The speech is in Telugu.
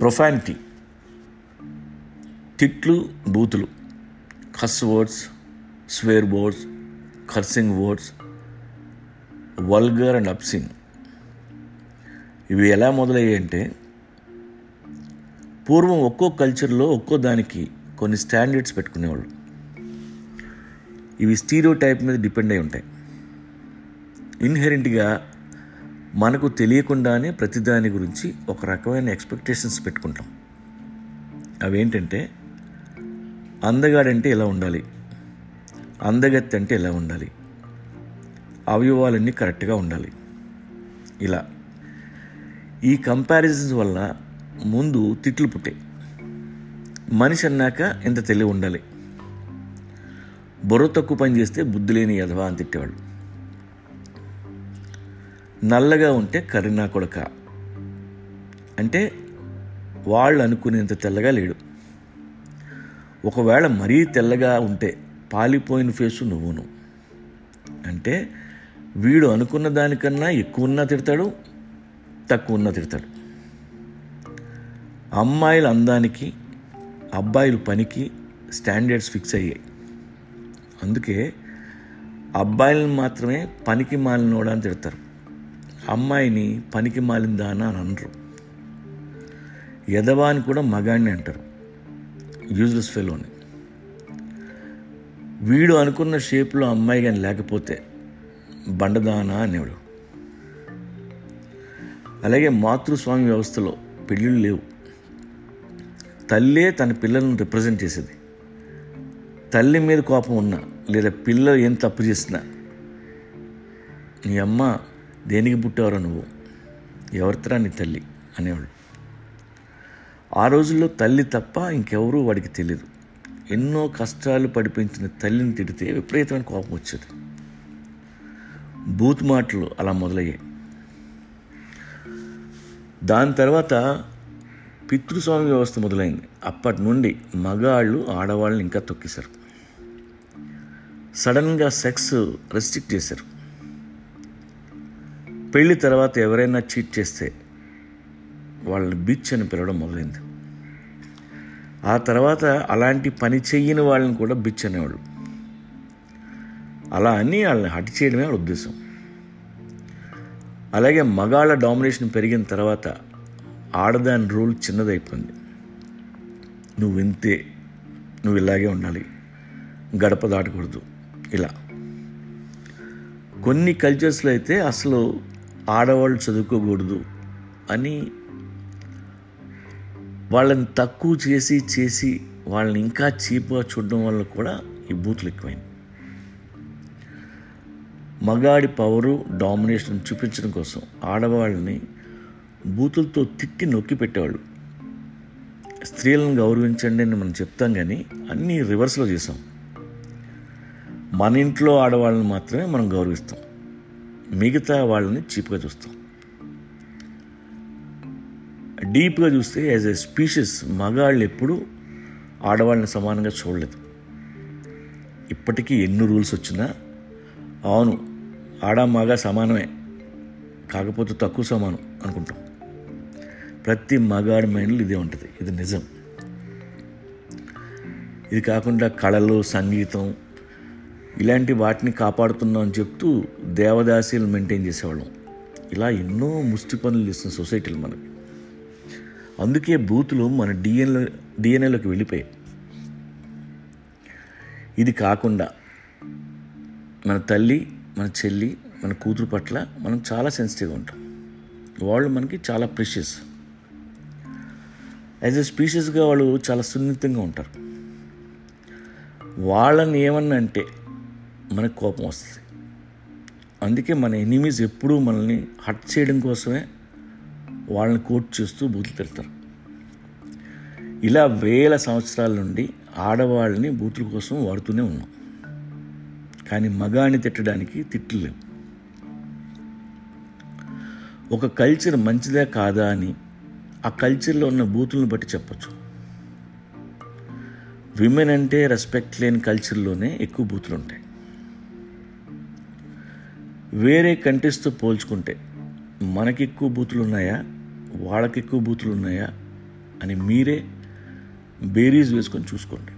ప్రొఫానిటీ తిట్లు బూతులు cuss words swear words cursing words vulgar and abusing ఇవి ఎలా మొదలయ్యాయంటే పూర్వం ఒక్కో కల్చర్లో ఒక్కో దానికి కొన్ని స్టాండర్డ్స్ పెట్టుకునేవాళ్ళు. ఇవి స్టీరియో టైప్ మీద డిపెండ్ అయి ఉంటాయి. ఇన్హెరెంట్గా మనకు తెలియకుండానే ప్రతిదాని గురించి ఒక రకమైన ఎక్స్పెక్టేషన్స్ పెట్టుకుంటాం. అవేంటంటే అందగాడంటే ఎలా ఉండాలి? అందగత్తి అంటే ఎలా ఉండాలి? అవయవాలన్నీ కరెక్ట్గా ఉండాలి. ఇలా. ఈ కంపారిజన్స్ వల్ల ముందు తిట్లు పుట్టాయి మనిషి అన్నాక ఇంత తెలివి ఉండాలి. బుర్ర తక్కువ పని చేస్తే బుద్ధి లేని యధవా అని తిట్టేవాళ్ళు. నల్లగా ఉంటే కరీనా కొడక. అంటే వాళ్ళు అనుకునేంత తెల్లగా లేడు. ఒకవేళ మరీ తెల్లగా ఉంటే పాలిపోయిన ఫేసు నువ్వును. అంటే వీడు అనుకున్న దానికన్నా ఎక్కువన్నా తిడతాడు తక్కువన్నా తిడతాడు. అమ్మాయిల అందానికి అబ్బాయిల పనికి స్టాండర్డ్స్ ఫిక్స్ అయ్యాయి. అందుకే అబ్బాయిలను మాత్రమే పనికి మాలినోడని తిడతారు. అమ్మాయిని పనికి మాలిందానా అని అనరు. యదవా అని కూడా మగాడిని అంటారు. యూజ్లెస్ ఫెలోని వీడు అనుకున్న షేప్లో అమ్మాయి కానీ లేకపోతే బండదానా అనేవాడు. అలాగే మాతృస్వామి వ్యవస్థలో పెళ్ళిళ్ళు లేవు. తల్లే తన పిల్లలను రిప్రజెంట్ చేసేది. తల్లి మీద కోపం ఉన్నా లేదా పిల్ల ఏం తప్పు చేసినా నీ అమ్మ దేనికి పుట్టావరా నువ్వు? ఎవరితరా నీ తల్లి? అనేవాళ్ళు ఆ రోజుల్లో తల్లి తప్ప ఇంకెవరూ వాడికి తెలియదు ఎన్నో కష్టాలు పడిపించిన తల్లిని తిడితే విపరీతమైన కోపం వచ్చేది. బూత్ మాటలు అలా మొదలయ్యాయి. దాని తర్వాత పితృస్వామి వ్యవస్థ మొదలైంది. అప్పటి నుండి మగాళ్ళు ఆడవాళ్ళని ఇంకా తొక్కేశారు. సడన్గా సెక్స్ రెస్ట్రిక్ట్ చేశారు. పెళ్ళి తర్వాత ఎవరైనా చీట్ చేస్తే వాళ్ళని బిచ్ అని పిలవడం మొదలైంది. ఆ తర్వాత అలాంటి పని చెయ్యని వాళ్ళని కూడా బిచ్ అనేవాళ్ళు. అలా అని వాళ్ళని హటి చేయడమే వాళ్ళ ఉద్దేశం. అలాగే మగాళ్ళ డామినేషన్ పెరిగిన తర్వాత ఆడదాని రూల్ చిన్నదైపోయింది. నువ్వు వింతే నువ్వు ఇలాగే ఉండాలి గడప దాటకూడదు ఇలా. కొన్ని కల్చర్స్లో అయితే అసలు ఆడవాళ్ళు చదువుకోకూడదు అని వాళ్ళని తక్కువ చేసి చేసి వాళ్ళని ఇంకా చీప్గా చూడడం వల్ల కూడా ఈ బూతులు ఎక్కువైంది మగాడి పవరు డామినేషన్ చూపించడం కోసం ఆడవాళ్ళని బూతులతో తిట్టి నొక్కి పెట్టేవాళ్ళు. స్త్రీలను గౌరవించండి అని మనం చెప్తాం కానీ అన్నీ రివర్స్లో చేసాం. మన ఇంట్లో ఆడవాళ్ళని మాత్రమే మనం గౌరవిస్తాం. మిగతా వాళ్ళని చీప్గా చూస్తాం. డీప్గా చూస్తే యాజ్ ఎ స్పీషియస్ మగాళ్ళు ఎప్పుడూ ఆడవాళ్ళని సమానంగా చూడలేదు. ఇప్పటికీ ఎన్ని రూల్స్ వచ్చినా అవును ఆడ మగ సమానమే కాకపోతే తక్కువ సమానం అనుకుంటాం. ప్రతి మగాడి మైండ్లో ఇదే ఉంటుంది ఇది నిజం. ఇది కాకుండా కళలు సంగీతం ఇలాంటి వాటిని కాపాడుతున్నాం అని చెప్తూ దేవదాసీలు మెయింటైన్ చేసేవాళ్ళం. ఇలా ఎన్నో ముష్టి పనులు చేస్తున్న సొసైటీలు మనకి. అందుకే బూతులు మన డిఎన్ఏ డిఎన్ఏలోకి వెళ్ళిపోయాయి. ఇది కాకుండా మన తల్లి మన చెల్లి మన కూతురు పట్ల మనం చాలా సెన్సిటివ్గా ఉంటాం. వాళ్ళు మనకి చాలా ప్రెషియస్ యాజ్ ఎ స్పీషియస్గా వాళ్ళు చాలా సున్నితంగా ఉంటారు. వాళ్ళని ఏమన్నా అంటే మనకు కోపం వస్తుంది. అందుకే మన ఎనిమీస్ ఎప్పుడూ మనల్ని హట్ చేయడం కోసమే వాళ్ళని కోట్ చేస్తూ బూతులు తిడతారు. ఇలా వేల సంవత్సరాల నుండి ఆడవాళ్ళని బూతుల కోసం వాడుతూనే ఉన్నాం. కానీ మగాన్ని తిట్టడానికి తిట్లు లేవు. ఒక కల్చర్ మంచిదే కాదా అని ఆ కల్చర్లో ఉన్న బూతులను బట్టి చెప్పచ్చు. విమెన్ అంటే రెస్పెక్ట్ లేని కల్చర్లోనే ఎక్కువ బూతులు ఉంటాయి. వేరే కంట్రీస్తో పోల్చుకుంటే మనకి ఎక్కువ బూతులు ఉన్నాయా వాళ్ళకి ఎక్కువ బూతులు ఉన్నాయా అని మీరే బేరీజ్ వేసుకొని చూసుకోండి.